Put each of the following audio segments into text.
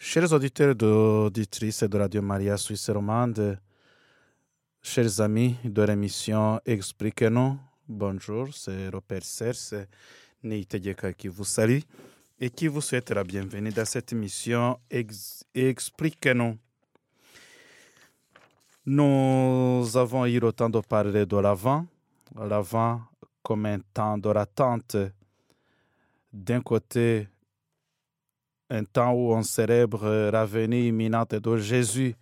Chers auditeurs et auditrices de Radio Maria Suisse Romande, chers amis de l'émission Expliquez-nous, bonjour, c'est Robert Sers, Nitegeka qui vous salue et qui vous souhaite la bienvenue dans cette émission Expliquez-nous. Nous avons eu le temps de parler de l'avant, l'avant comme un temps de l'attente. D'un côté, un temps où on célèbre la venue imminente de Jésus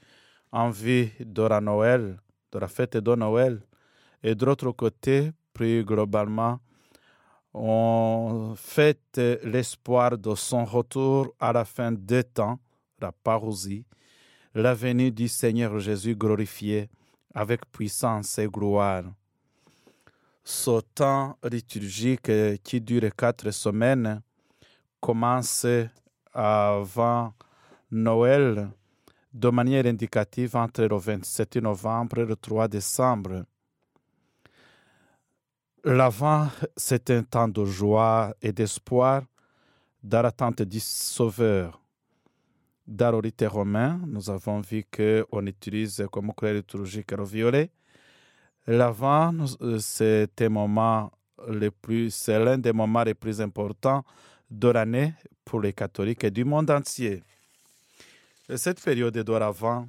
en vue de la Noël, de la fête de Noël. Et de l'autre côté, plus globalement, on fête l'espoir de son retour à la fin des temps, la parousie, la venue du Seigneur Jésus glorifié avec puissance et gloire. Ce temps liturgique qui dure quatre semaines commence avant Noël de manière indicative entre le 27 novembre et le 3 décembre. L'avant, c'est un temps de joie et d'espoir dans l'attente du Sauveur. Dans le rite romain, nous avons vu qu'on utilise comme couleur liturgique le violet. L'avant, c'est un moment le plus, c'est l'un des moments les plus importants de l'année pour les catholiques et du monde entier. Cette période d'oravant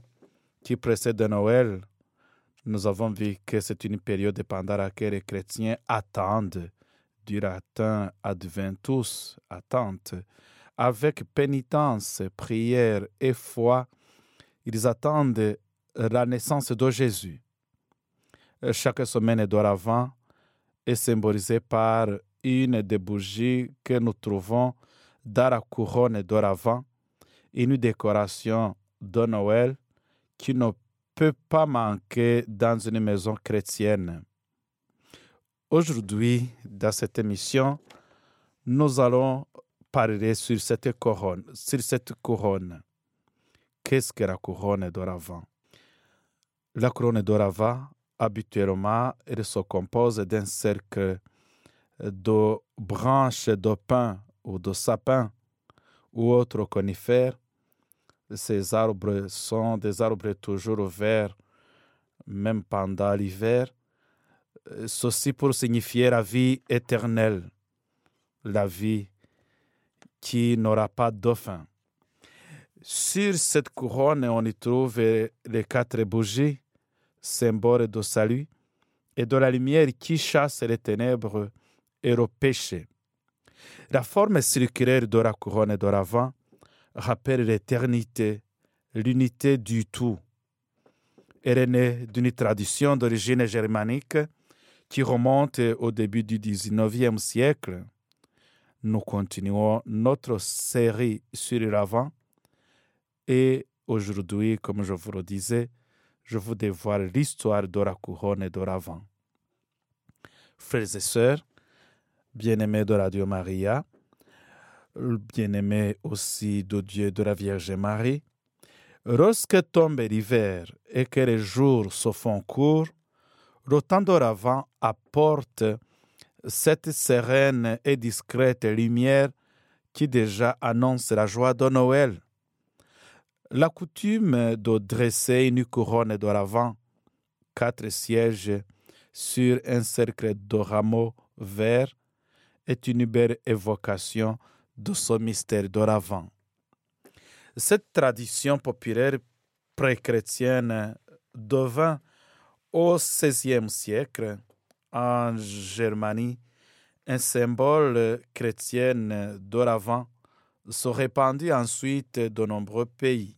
qui précède Noël, nous avons vu que c'est une période pendant laquelle les chrétiens attendent du latin adventus, attente, avec pénitence, prière et foi, ils attendent la naissance de Jésus. Chaque semaine d'oravant est symbolisée par une des bougies que nous trouvons dans la couronne d'oravant, une décoration de Noël qui ne peut pas manquer dans une maison chrétienne. Aujourd'hui, dans cette émission, nous allons parler sur cette couronne. Sur cette couronne. Qu'est-ce que la couronne d'oravant? La couronne d'oravant, habituellement, elle se compose d'un cercle de branches de pin ou de sapin ou autres conifères. Ces arbres sont des arbres toujours verts, même pendant l'hiver. Ceci pour signifier la vie éternelle, la vie qui n'aura pas de fin. Sur cette couronne, on y trouve les quatre bougies, symbole de salut, et de la lumière qui chasse les ténèbres et. La forme circulaire de la couronne d'oravant rappelle l'éternité, l'unité du tout. Elle est née d'une tradition d'origine germanique qui remonte au début du XIXe siècle. Nous continuons notre série sur l'avant et aujourd'hui, comme je vous le disais, je vous dévoile l'histoire de la couronne d'oravant. Frères et sœurs, bien-aimé de Radio Maria, bien-aimé aussi de Dieu de la Vierge Marie, lorsque tombe l'hiver et que les jours se font courts, le temps apporte cette sereine et discrète lumière qui déjà annonce la joie de Noël. La coutume de dresser une couronne d'oravant, quatre sièges sur un cercle de rameaux verts, est une belle évocation de ce mystère d'oravant. Cette tradition populaire pré-chrétienne devint au XVIe siècle en Germanie un symbole chrétien d'oravant se répandit ensuite de nombreux pays.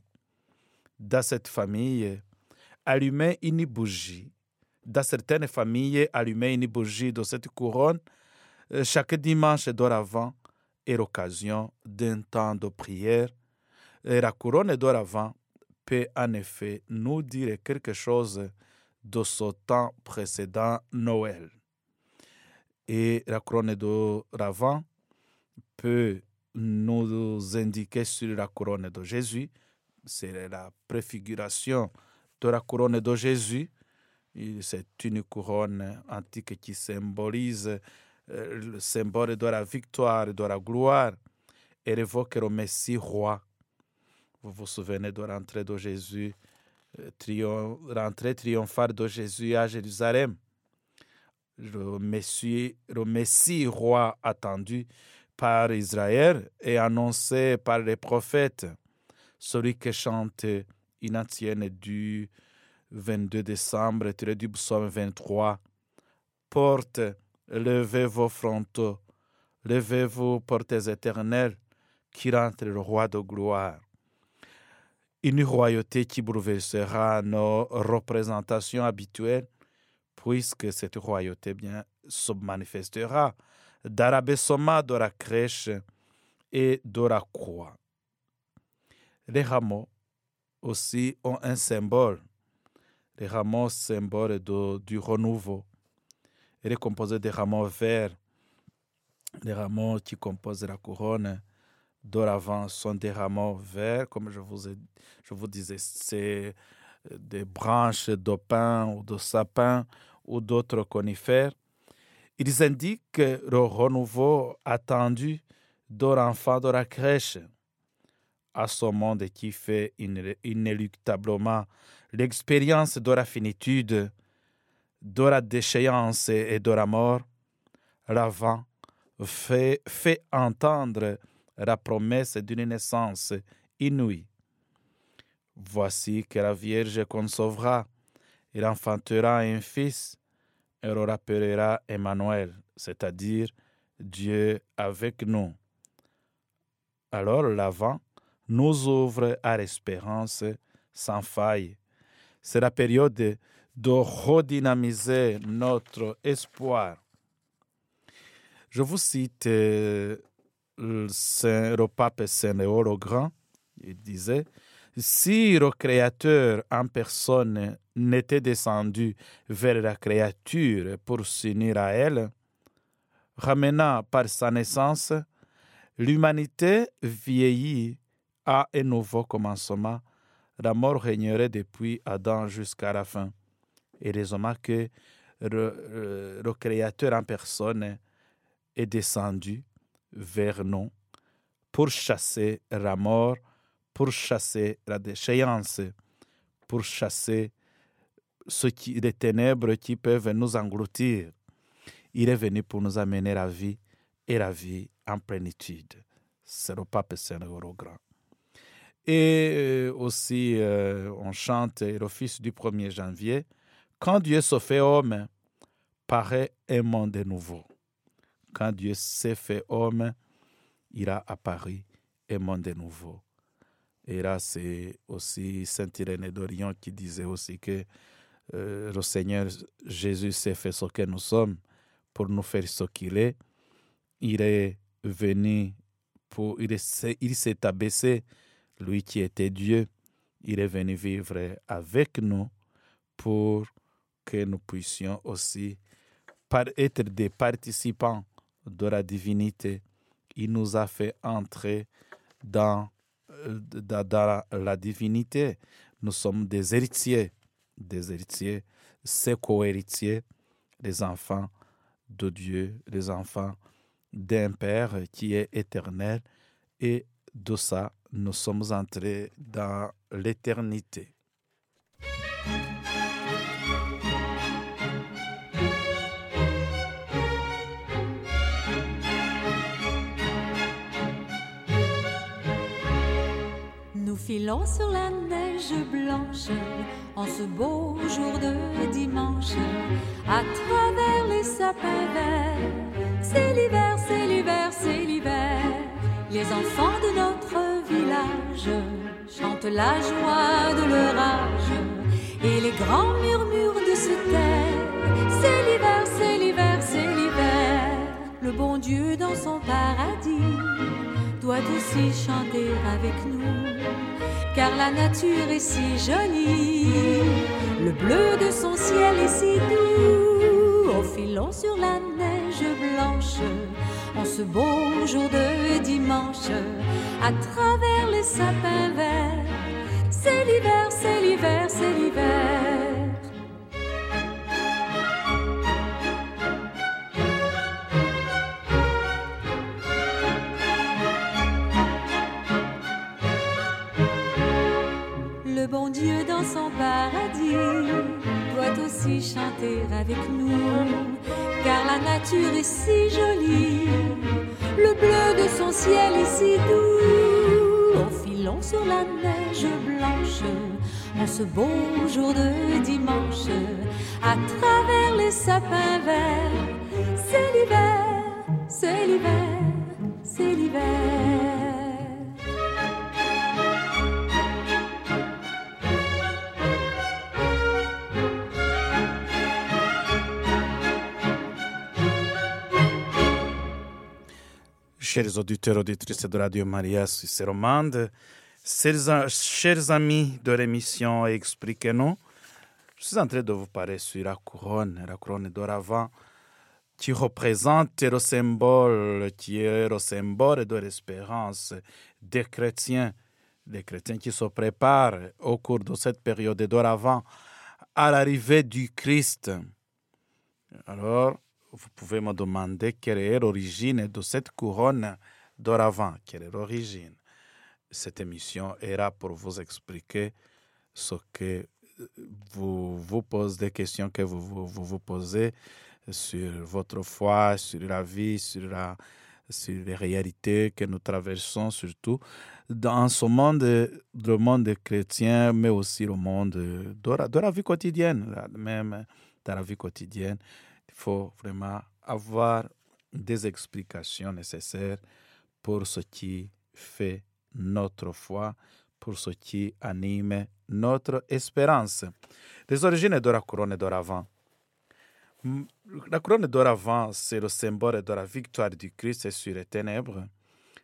Dans cette famille, allumer une bougie. Dans certaines familles, allumer une bougie de cette couronne chaque dimanche d'oravant est l'occasion d'un temps de prière. Et la couronne d'oravant peut en effet nous dire quelque chose de ce temps précédent Noël. Et la couronne d'oravant peut nous indiquer sur la couronne de Jésus. C'est la préfiguration de la couronne de Jésus. C'est une couronne antique qui symbolise euh, le symbole de la victoire, de la gloire, et évoque le Messie roi. Vous vous souvenez de l'entrée de Jésus, l'entrée triomphale de Jésus à Jérusalem. Le Messie, le Messie roi attendu par Israël et annoncé par les prophètes, celui qui chante une ancienne du 22 décembre, tiré du psaume 23. Porte, levez vos frontaux, levez-vous, portes éternelles, qui rentre le roi de gloire. Une royauté qui bouleversera nos représentations habituelles, puisque cette royauté bien se manifestera l'abaissement de la crèche et de la croix. Les rameaux aussi ont un symbole. Les rameaux, symbole du renouveau. Il est composé des rameaux verts. Les rameaux qui composent la couronne d'oravant sont des rameaux verts, comme je vous, je vous disais, c'est des branches de pin ou de sapin ou d'autres conifères. Ils indiquent le renouveau attendu de l'enfant de la crèche à ce monde qui fait inéluctablement l'expérience de la finitude, de la déchéance et de la mort, l'avant fait, fait entendre la promesse d'une naissance inouïe. Voici que la Vierge concevra, il enfantera un fils, et le rappellera Emmanuel, c'est-à-dire Dieu avec nous. Alors l'avant nous ouvre à l'espérance sans faille. C'est la période de redynamiser notre espoir. Je vous cite le, le pape Saint Léo le Grand. Il disait Si le Créateur en personne n'était descendu vers la créature pour s'unir à elle, ramenant par sa naissance, l'humanité vieillit à un nouveau commencement. La mort régnerait depuis Adam jusqu'à la fin. Et raisonnement que le, Créateur en personne est descendu vers nous pour chasser la mort, pour chasser la déchéance, pour chasser ce qui, les ténèbres qui peuvent nous engloutir. Il est venu pour nous amener la vie et la vie en plénitude. C'est le pape Saint Grand. Et aussi, euh, on chante l'office du 1er janvier. Quand Dieu se fait homme, paraît un monde nouveau. Quand Dieu s'est fait homme, il a apparu un monde nouveau. Et là, c'est aussi Saint Irénée d'Orient qui disait aussi que euh, le Seigneur Jésus s'est fait ce que nous sommes pour nous faire ce qu'il est. Il est venu pour, il s'est abaissé, lui qui était Dieu. Il est venu vivre avec nous pour que nous puissions aussi être des participants de la divinité. Il nous a fait entrer dans, dans, dans la divinité. Nous sommes des héritiers des héritiers, ses co-héritiers, les enfants de Dieu, les enfants d'un Père qui est éternel, et de ça, nous sommes entrés dans l'éternité. Filons sur la neige blanche en ce beau jour de dimanche, à travers les sapins verts. C'est l'hiver, c'est l'hiver, c'est l'hiver. Les enfants de notre village chantent la joie de leur âge et les grands murmures de ce terre. C'est l'hiver, c'est l'hiver, c'est l'hiver. Le bon Dieu dans son paradis doit aussi chanter avec nous car la nature est si jolie. Le bleu de son ciel est si doux, au filon sur la neige blanche, en ce beau jour de dimanche, à travers les sapins verts. C'est l'hiver, c'est l'hiver, c'est l'hiver. Dieu dans son paradis doit aussi chanter avec nous, car la nature est si jolie, le bleu de son ciel est si doux. En filant sur la neige blanche, en ce beau jour de dimanche, à travers les sapins verts, c'est l'hiver, c'est l'hiver, c'est l'hiver. Chers auditeurs, auditrices de Radio Maria Suisse romande, chers, amis de l'émission Expliquez-nous, je suis en train de vous parler sur la couronne, la couronne d'oravant, qui représente le symbole, qui est le symbole de l'espérance des chrétiens, des chrétiens qui se préparent au cours de cette période d'oravant à l'arrivée du Christ. Alors, vous pouvez me demander quelle est l'origine de cette couronne d'oravant, quelle est l'origine? Cette émission est pour vous expliquer ce que vous vous posez, des questions que vous vous, vous, posez sur votre foi, sur la vie, sur, la, sur les réalités que nous traversons, surtout dans ce monde, le monde chrétien, mais aussi le monde de de la vie quotidienne, même dans la vie quotidienne faut vraiment avoir des explications nécessaires pour ce qui fait notre foi, pour ce qui anime notre espérance. Les origines de la couronne d'oravant. La couronne d'oravant, c'est le symbole de la victoire du Christ sur les ténèbres.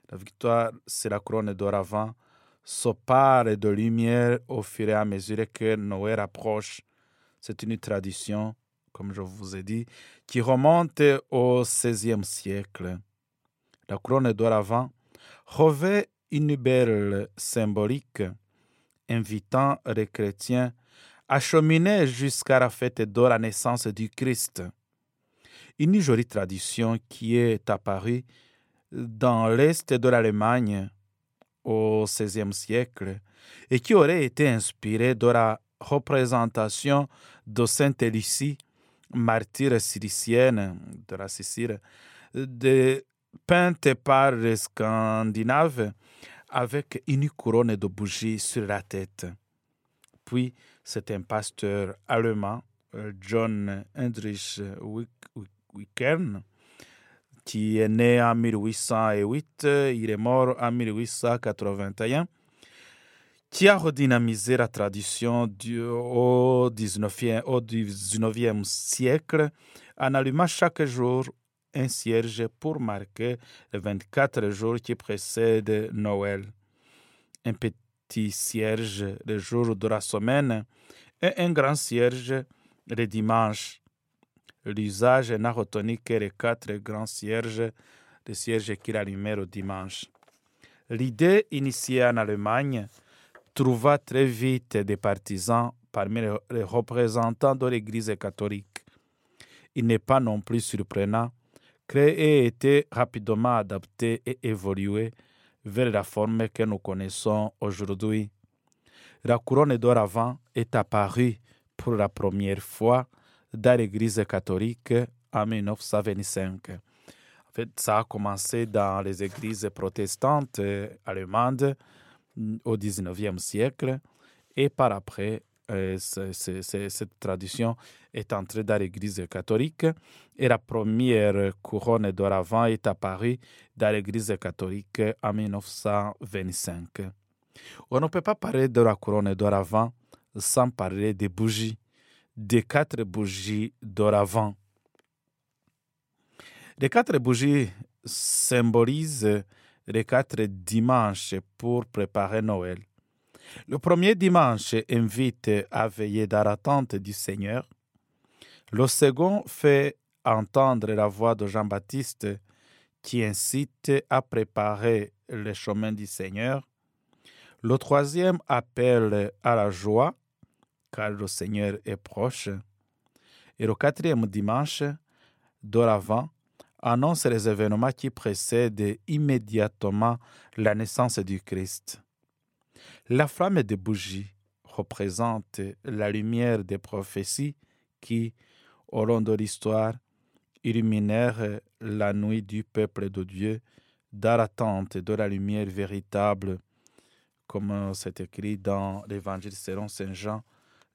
La victoire, c'est la couronne d'oravant, se parle de lumière au fur et à mesure que Noël approche. C'est une tradition comme je vous ai dit, qui remonte au XVIe siècle. La couronne d'oravant revêt une belle symbolique invitant les chrétiens à cheminer jusqu'à la fête de la naissance du Christ. Une jolie tradition qui est apparue dans l'est de l'Allemagne au XVIe siècle et qui aurait été inspirée de la représentation de Sainte Lucie martyre sicilienne de la Sicile, de, peinte par les Scandinaves avec une couronne de bougies sur la tête. Puis, c'est un pasteur allemand, euh, John Heinrich Wickern, qui est né en 1808, il est mort en 1881 qui a redynamisé la tradition du, au, 19e, au 19e siècle en allumant chaque jour un cierge pour marquer les 24 jours qui précèdent Noël. Un petit cierge le jour de la semaine et un grand cierge le dimanche. L'usage n'a retenu que les quatre grands cierges, les cierges qu'il allumait le dimanche. L'idée initiée en Allemagne trouva très vite des partisans parmi les représentants de l'Église catholique. Il n'est pas non plus surprenant créé ait été rapidement adapté et évolué vers la forme que nous connaissons aujourd'hui. La couronne d'oravant est apparue pour la première fois dans l'Église catholique en 1925. En fait, ça a commencé dans les églises protestantes allemandes au XIXe siècle. Et par après, euh, cette tradition est entrée dans l'Église catholique et la première couronne d'oravant est apparue dans l'Église catholique en 1925. On ne peut pas parler de la couronne d'oravant sans parler des bougies, des quatre bougies d'oravant. Les quatre bougies symbolisent les quatre dimanches pour préparer Noël. Le premier dimanche invite à veiller dans l'attente du Seigneur. Le second fait entendre la voix de Jean-Baptiste qui incite à préparer le chemin du Seigneur. Le troisième appelle à la joie, car le Seigneur est proche. Et le quatrième dimanche, d'oravant, annonce les événements qui précèdent immédiatement la naissance du Christ. La flamme des bougies représente la lumière des prophéties qui, au long de l'histoire, illuminèrent la nuit du peuple de Dieu dans l'attente de la lumière véritable, comme c'est écrit dans l'Évangile selon Saint Jean,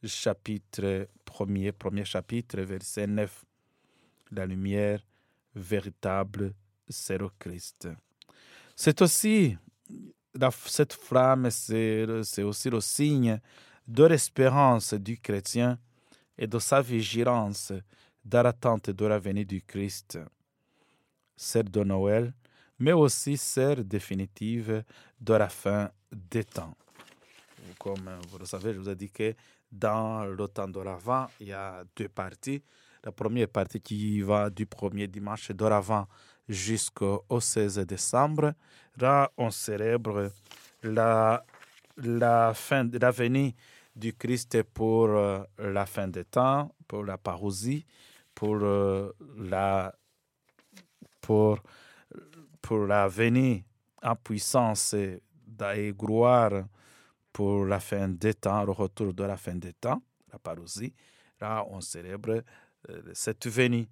chapitre 1er, premier chapitre, verset 9. La lumière véritable, c'est le Christ. C'est aussi, cette flamme, c'est aussi le signe de l'espérance du chrétien et de sa vigilance dans l'attente de la venue du Christ. Celle de Noël, mais aussi celle définitive de la fin des temps. Comme vous le savez, je vous ai dit que dans le temps de l'Avent, il y a deux parties. La première partie qui va du premier dimanche de l'Avent jusqu'au 16 décembre. Là, on célèbre la, la fin de la venue du Christ pour euh, la fin des temps, pour la parousie, pour euh, la pour, pour la venue en puissance et gloire pour la fin des temps, le retour de la fin des temps, la parousie. Là, on célèbre cette venue.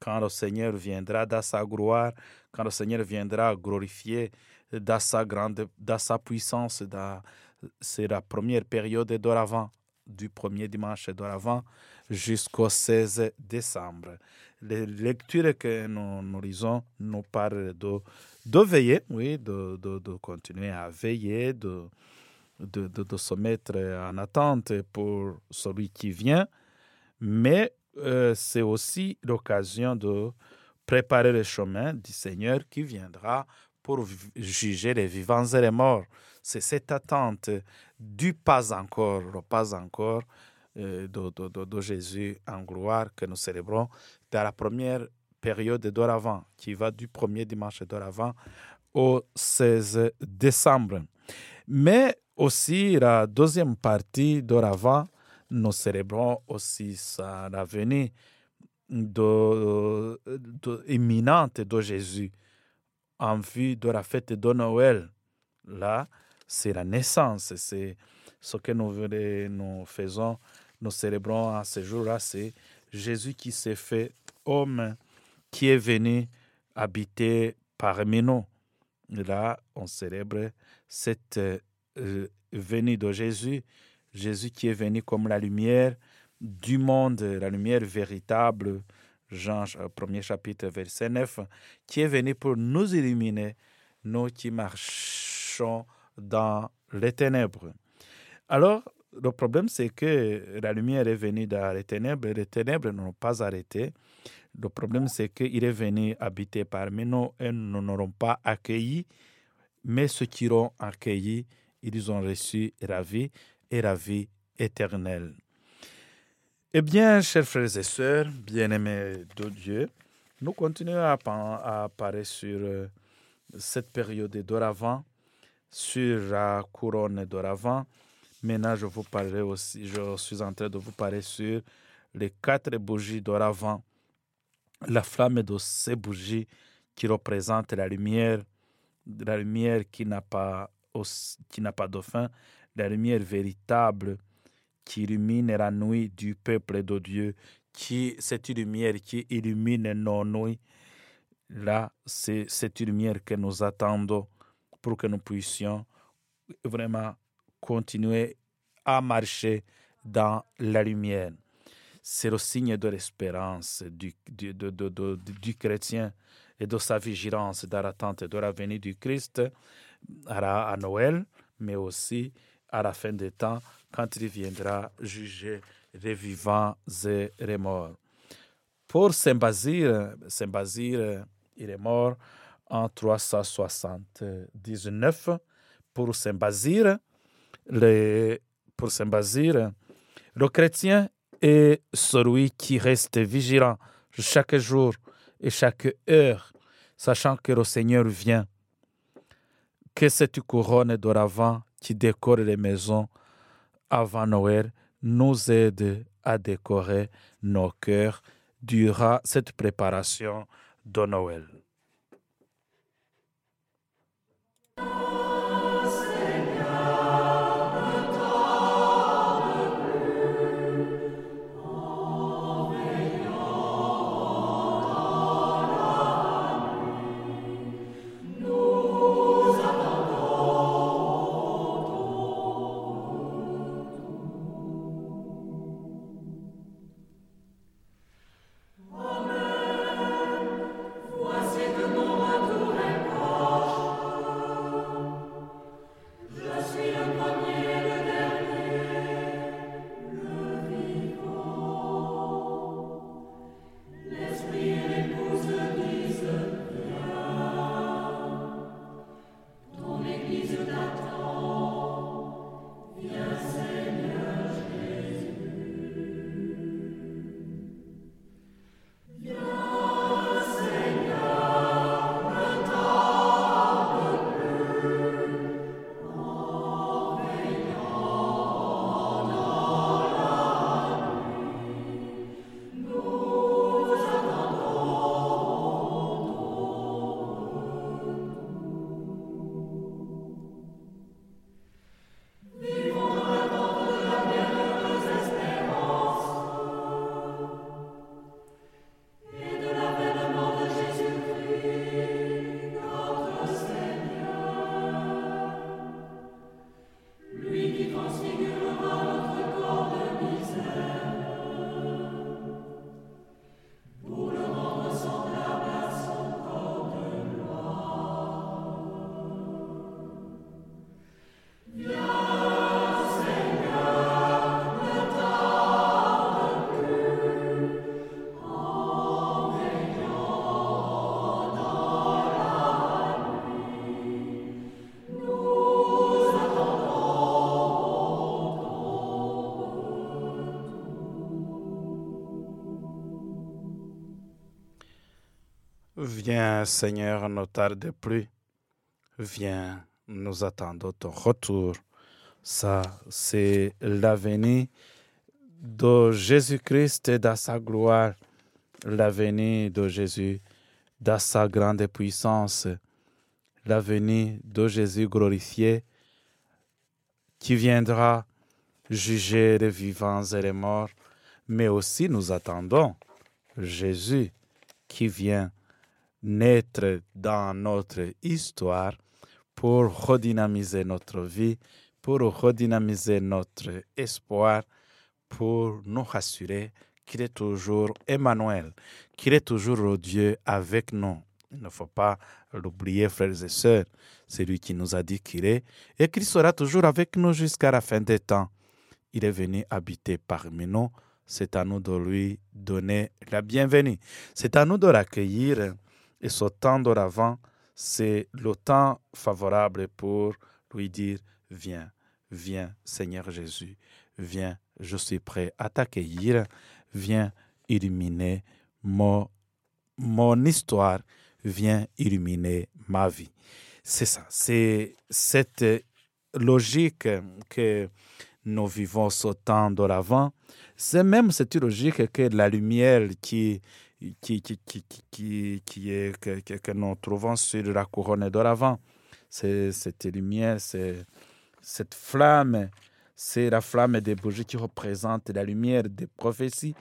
Quand le Seigneur viendra dans sa gloire, quand le Seigneur viendra glorifier dans sa grande, dans sa puissance, c'est la première période d'oravant, du premier dimanche d'oravant jusqu'au 16 décembre. Les lectures que nous, lisons nous parlent de, de veiller, oui, de, de, continuer à veiller, de, de, de, se mettre en attente pour celui qui vient, mais euh, c'est aussi l'occasion de préparer le chemin du Seigneur qui viendra pour juger les vivants et les morts. C'est cette attente du pas encore, le pas encore euh, de, de, de, Jésus en gloire que nous célébrons dans la première période d'oravant, qui va du premier dimanche d'oravant au 16 décembre. Mais aussi, la deuxième partie d'oravant, nous célébrons aussi la venue de, imminente de Jésus en vue de la fête de Noël. Là, c'est la naissance, c'est ce que nous, nous faisons, nous célébrons à ce jour-là, c'est Jésus qui s'est fait homme, qui est venu habiter parmi nous. Là, on célèbre cette euh, venue de Jésus Jésus qui est venu comme la lumière du monde, la lumière véritable, Jean 1er euh, chapitre verset 9, qui est venu pour nous illuminer, nous qui marchons dans les ténèbres. Alors, le problème, c'est que la lumière est venue dans les ténèbres les ténèbres n'ont pas arrêté. Le problème, c'est qu'il est venu habiter parmi nous et nous n'aurons pas accueilli, mais ceux qui l'ont accueilli, ils ont reçu la vie et la vie éternelle. Eh bien, chers frères et sœurs, bien-aimés de Dieu, nous continuons à, parler sur euh, cette période d'oravant, sur la couronne d'oravant. Maintenant, je vous parlerai aussi, je suis en train de vous parler sur les quatre bougies d'oravant, la flamme de ces bougies qui représentent la lumière, la lumière qui n'a pas, qui n'a pas de fin, la lumière véritable qui illumine la nuit du peuple de Dieu, qui, cette lumière qui illumine nos nuits. Là, c'est cette lumière que nous attendons pour que nous puissions vraiment continuer à marcher dans la lumière. C'est le signe de l'espérance du, du, du, chrétien et de sa vigilance dans l'attente de la venue du Christ à Noël, mais aussi à la fin des temps, quand il viendra juger les vivants et les morts. Pour Saint-Basile, Saint-Basile, il est mort en 379. Pour Saint-Basile, pour Saint-Basile, le chrétien est celui qui reste vigilant chaque jour et chaque heure, sachant que le Seigneur vient. Que cette couronne d'oravant qui décore les maisons avant Noël nous aide à décorer nos cœurs durant cette préparation de Noël. Seigneur, ne tarde plus. Viens, nous attendons ton retour. Ça, c'est l'avenir de Jésus-Christ dans sa gloire, l'avenir de Jésus dans sa grande puissance, l'avenir de Jésus glorifié qui viendra juger les vivants et les morts, mais aussi nous attendons Jésus qui vient naître dans notre histoire pour redynamiser notre vie, pour redynamiser notre espoir, pour nous rassurer qu'il est toujours Emmanuel, qu'il est toujours Dieu avec nous. Il ne faut pas l'oublier, frères et sœurs. C'est lui qui nous a dit qu'il est et qu'il sera toujours avec nous jusqu'à la fin des temps. Il est venu habiter parmi nous. C'est à nous de lui donner la bienvenue. C'est à nous de l'accueillir et ce temps d'avant, c'est le temps favorable pour lui dire Viens, viens, Seigneur Jésus, viens, je suis prêt à t'accueillir, viens illuminer mon, mon histoire, viens illuminer ma vie. C'est ça, c'est cette logique que nous vivons ce temps d'avant. C'est même cette logique que la lumière qui, qui, qui, qui, qui, qui est, que, que, nous trouvons sur la couronne d'oravant. C'est cette lumière, c'est cette flamme, c'est la flamme des bougies qui représente la lumière des prophéties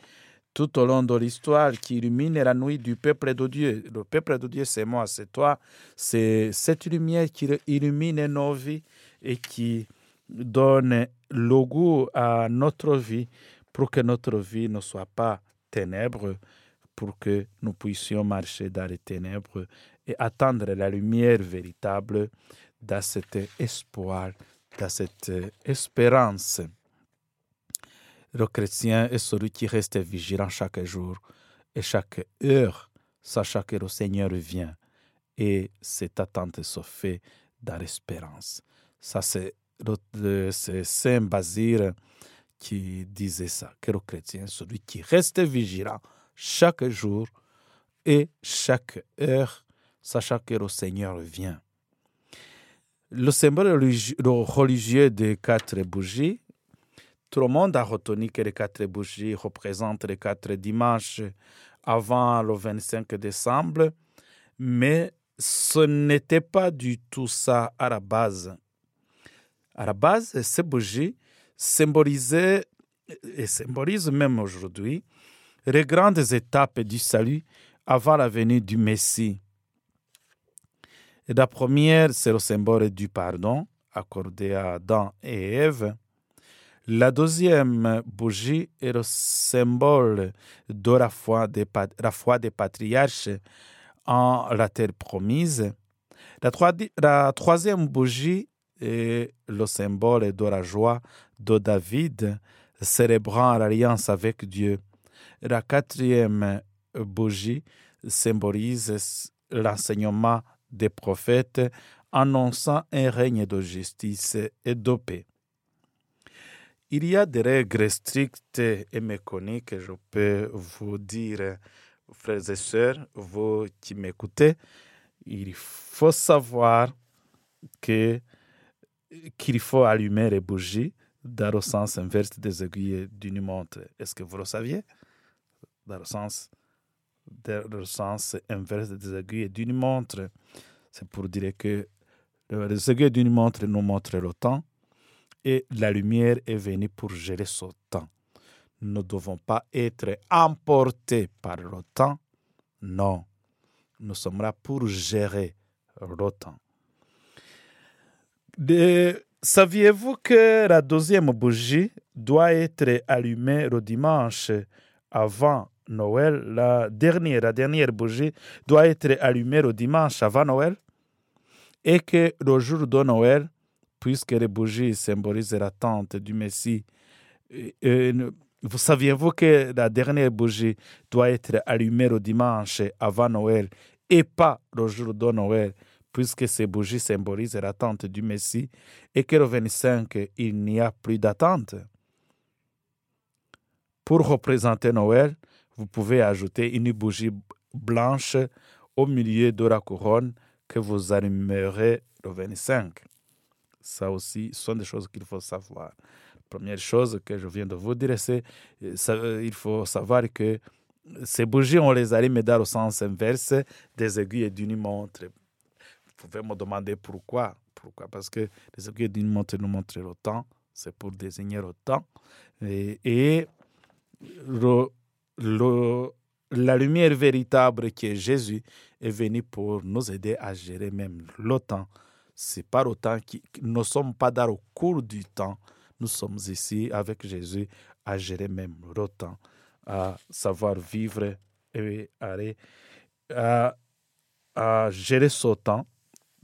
tout au long de l'histoire qui illumine la nuit du peuple de Dieu. Le peuple de Dieu, c'est moi, c'est toi. C'est cette lumière qui illumine nos vies et qui donne le goût à notre vie pour que notre vie ne soit pas ténèbres, pour que nous puissions marcher dans les ténèbres et attendre la lumière véritable dans cet espoir, dans cette espérance. Le chrétien est celui qui reste vigilant chaque jour et chaque heure, sachant que le Seigneur vient. Et cette attente se fait dans l'espérance. Ça, c'est Saint Basile qui disait ça, que le chrétien est celui qui reste vigilant chaque jour et chaque heure, sachant que le Seigneur vient. Le symbole religieux des quatre bougies, tout le monde a retenu que les quatre bougies représentent les quatre dimanches avant le 25 décembre, mais ce n'était pas du tout ça à la base. À la base, ces bougies symbolisaient, et symbolisent même aujourd'hui, les grandes étapes du salut avant la venue du Messie. La première, c'est le symbole du pardon accordé à Adam et Ève. La deuxième bougie est le symbole de la foi des, la foi des patriarches en la terre promise. La, la troisième bougie est le symbole de la joie de David, célébrant l'alliance avec Dieu. La quatrième bougie symbolise l'enseignement des prophètes annonçant un règne de justice et de paix. Il y a des règles strictes et méconnues que je peux vous dire, frères et sœurs, vous qui m'écoutez. Il faut savoir que qu'il faut allumer les bougies dans le sens inverse des aiguilles d'une montre. Est-ce que vous le saviez? Dans le sens, dans le sens inverse des aiguilles d'une montre. C'est pour dire que les aiguilles d'une montre nous montrent le temps et la lumière est venue pour gérer ce temps. Nous ne devons pas être emportés par le temps. Non, nous sommes là pour gérer le temps. Saviez-vous que la deuxième bougie doit être allumée le dimanche avant Noël, la dernière, la dernière bougie doit être allumée le dimanche avant Noël et que le jour de Noël, puisque les bougies symbolisent l'attente du Messie, vous saviez-vous que la dernière bougie doit être allumée le dimanche avant Noël et pas le jour de Noël, puisque ces bougies symbolisent l'attente du Messie et que le 25, il n'y a plus d'attente? Pour représenter Noël, vous pouvez ajouter une bougie blanche au milieu de la couronne que vous allumerez le 25. Ça aussi, ce sont des choses qu'il faut savoir. Première chose que je viens de vous dire, c'est qu'il faut savoir que ces bougies, on les allume dans le sens inverse des aiguilles d'une montre. Vous pouvez me demander pourquoi. Pourquoi? Parce que les aiguilles d'une montre nous montrent le temps. C'est pour désigner le temps. Et le, la lumière véritable qui est Jésus est venue pour nous aider à gérer même le temps. C'est pas le temps qui nous ne sommes pas dans le cours du temps. Nous sommes ici avec Jésus à gérer même le temps, à savoir vivre et à, à gérer ce temps.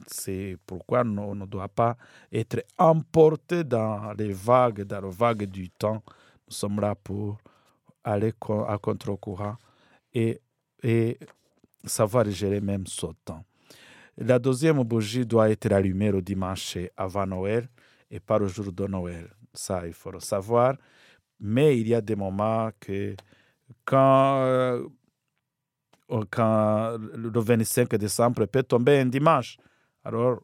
C'est pourquoi on ne doit pas être emporté dans les vagues, dans les vagues du temps. Nous sommes là pour aller à contre-courant et, et savoir gérer même ce temps. La deuxième bougie doit être allumée le dimanche avant Noël et pas le jour de Noël. Ça, il faut le savoir. Mais il y a des moments que quand, euh, quand le 25 décembre peut tomber un dimanche, alors,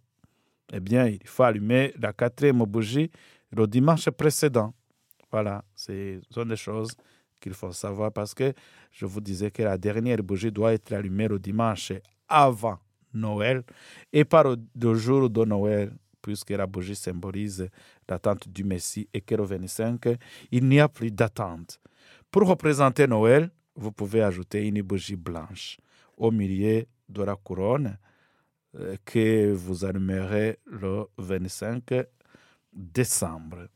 eh bien, il faut allumer la quatrième bougie le dimanche précédent. Voilà, ce sont des choses qu'il faut savoir parce que je vous disais que la dernière bougie doit être allumée le dimanche avant Noël et pas le jour de Noël, puisque la bougie symbolise l'attente du Messie et que le 25, il n'y a plus d'attente. Pour représenter Noël, vous pouvez ajouter une bougie blanche au milieu de la couronne euh, que vous allumerez le 25 décembre.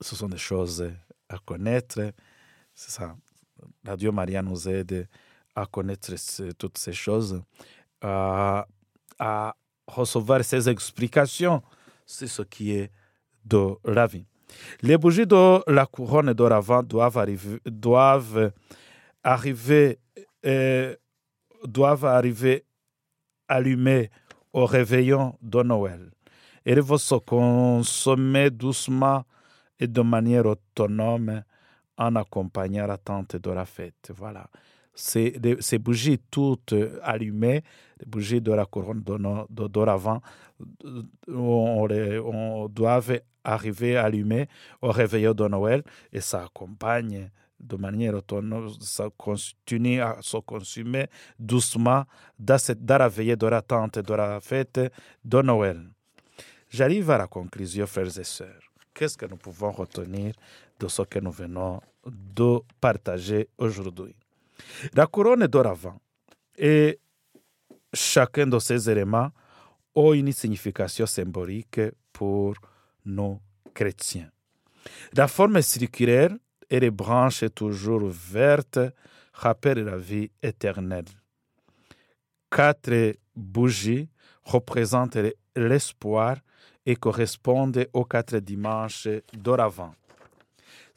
Ce sont des choses à connaître. C'est ça. La Dieu Maria nous aide à connaître toutes ces choses, à, recevoir ces explications. C'est ce qui est de la vie. Les bougies de la couronne d'oravant doivent arriver, doivent arriver, euh, doivent arriver allumées au réveillon de Noël. Elles vont se consommer doucement et de manière autonome en accompagnant la tente de la fête. Voilà. Ces, ces bougies toutes allumées, les bougies de la couronne d'oravant, on, on doit arriver allumées au réveillon de Noël et ça accompagne de manière autonome, ça continue à se consumer doucement dans, cette, dans la veillée de la tente de la fête de Noël. J'arrive à la conclusion, frères et sœurs qu'est-ce que nous pouvons retenir de ce que nous venons de partager aujourd'hui. La couronne d'oravant et chacun de ces éléments ont une signification symbolique pour nos chrétiens. La forme circulaire et les branches toujours vertes rappellent la vie éternelle. Quatre bougies représentent l'espoir et correspondent aux quatre dimanches d'oravant.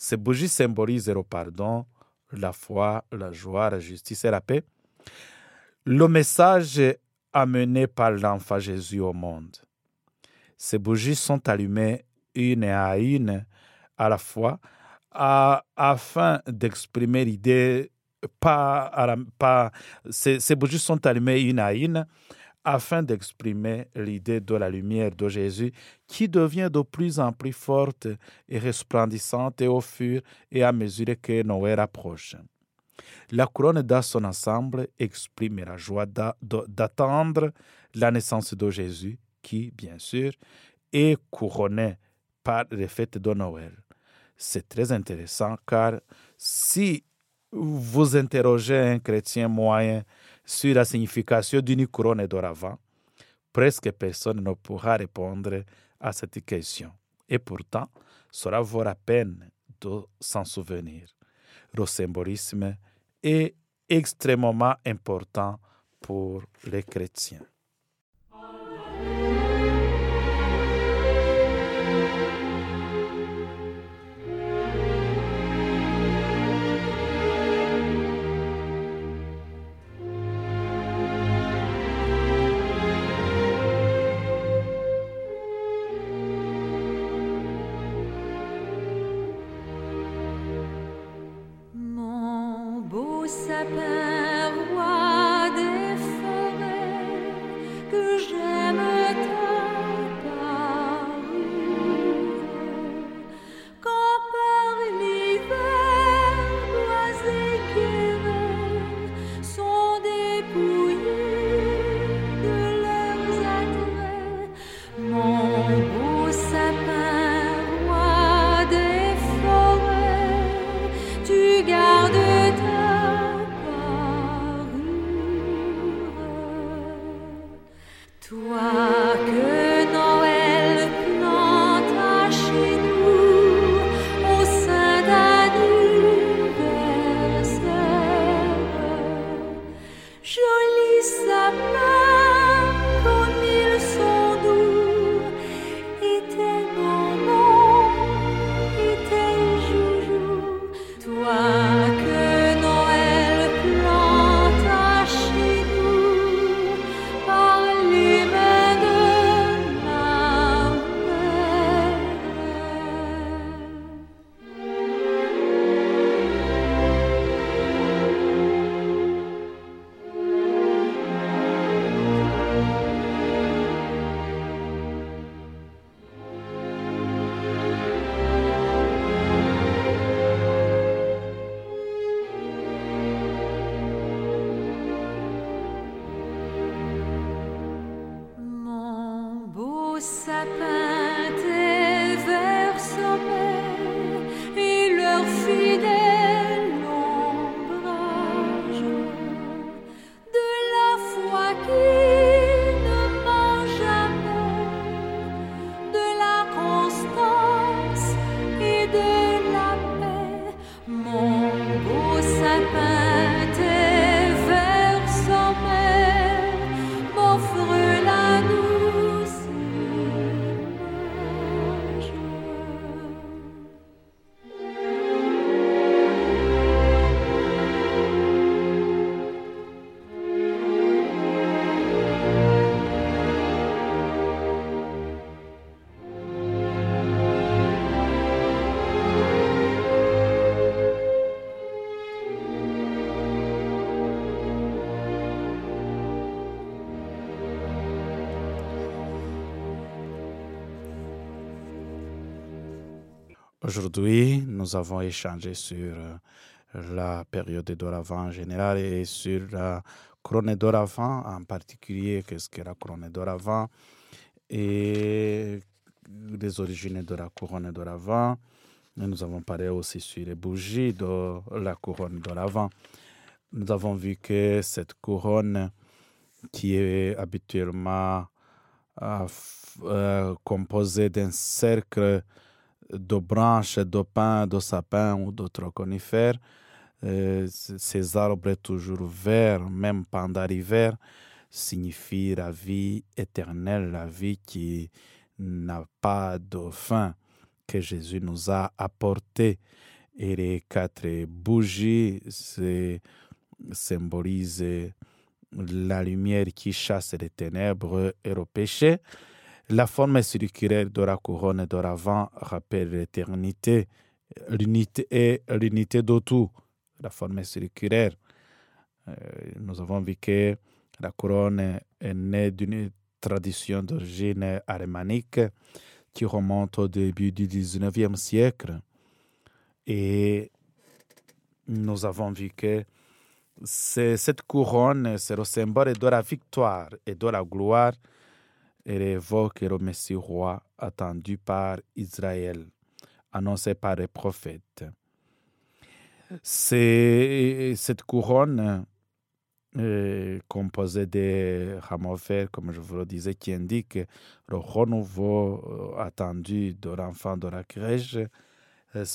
Ces bougies symbolisent le pardon, la foi, la joie, la justice et la paix. Le message amené par l'enfant Jésus au monde. Ces bougies sont allumées une à une à la fois afin d'exprimer l'idée, pas, pas ces, ces, bougies sont allumées une à une afin d'exprimer l'idée de la lumière de Jésus qui devient de plus en plus forte et resplendissante au fur et à mesure que Noël approche. La couronne dans son ensemble exprime la joie d'attendre la naissance de Jésus qui, bien sûr, est couronné par les fêtes de Noël. C'est très intéressant car si vous interrogez un chrétien moyen sur la signification d'une couronne d'oravant, presque personne ne pourra répondre à cette question. Et pourtant, cela vaut la peine de s'en souvenir. Le symbolisme est extrêmement important pour les chrétiens. Aujourd'hui, nous avons échangé sur euh, la période d'Oravant en général et sur la couronne d'Oravant en particulier, qu'est-ce que la couronne d'Oravant et les origines de la couronne d'Oravant. Nous avons parlé aussi sur les bougies de la couronne d'Oravant. Nous avons vu que cette couronne qui est habituellement euh, euh, composée d'un cercle de branches de pin, de sapin ou d'autres conifères, euh, ces arbres toujours verts, même pendant l'hiver, signifient la vie éternelle, la vie qui n'a pas de fin, que Jésus nous a apporté. Et les quatre bougies symbolisent la lumière qui chasse les ténèbres et le péché. La forme circulaire de la couronne d'oravant rappelle l'éternité, l'unité et l'unité de tout. La forme circulaire. Euh, nous avons vu que la couronne est née d'une tradition d'origine alémanique qui remonte au début du 19e siècle. Et nous avons vu que cette couronne, c'est le symbole de la victoire et de la gloire. Elle évoque le Messie roi attendu par Israël, annoncé par les prophètes. Cette couronne est composée de rameaux verts, comme je vous le disais, qui indique le renouveau euh, attendu de l'enfant de la crèche.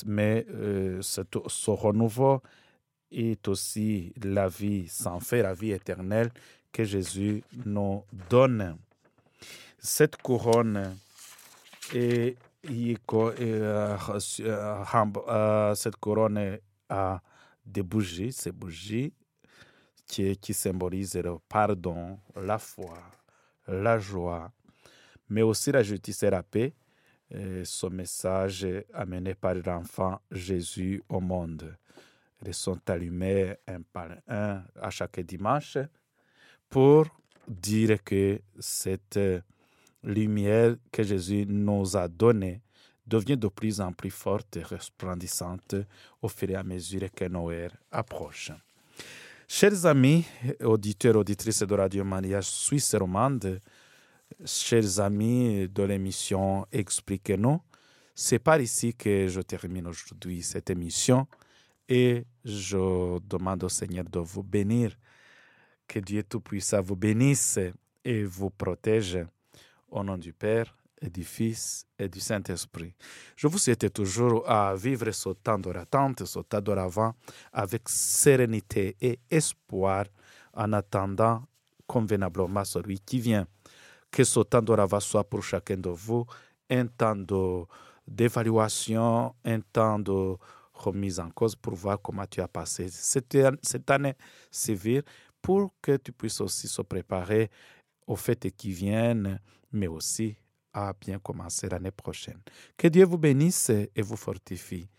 Mais euh, ce renouveau est aussi la vie sans fait, la vie éternelle que Jésus nous donne. Cette couronne et euh, euh, cette couronne a des bougies, ces bougies qui, symbolisent le pardon, la foi, la joie, mais aussi la justice et la paix. Ce message amené par l'enfant Jésus au monde. Ils sont allumés un par un à chaque dimanche pour dire que cette lumière que Jésus nous a donnée devient de plus en plus forte et resplendissante au fur et à mesure que Noël approche. Chers amis, auditeurs, auditrices de Radio Maria Suisse romande, chers amis de l'émission Expliquez-nous, c'est par ici que je termine aujourd'hui cette émission. Et je demande au Seigneur de vous bénir. Que Dieu Tout-Puissant vous bénisse et vous protège. Au nom du Père et du Fils et du Saint-Esprit. Je vous souhaite toujours à vivre ce temps d'attente, ce temps d'avant, avec sérénité et espoir, en attendant convenablement celui qui vient. Que ce temps d'avant soit pour chacun de vous un temps d'évaluation, un temps de remise en cause pour voir comment tu as passé cette année civile pour que tu puisses aussi se préparer aux fêtes qui viennent, mais aussi à bien commencer l'année prochaine. Que Dieu vous bénisse et vous fortifie.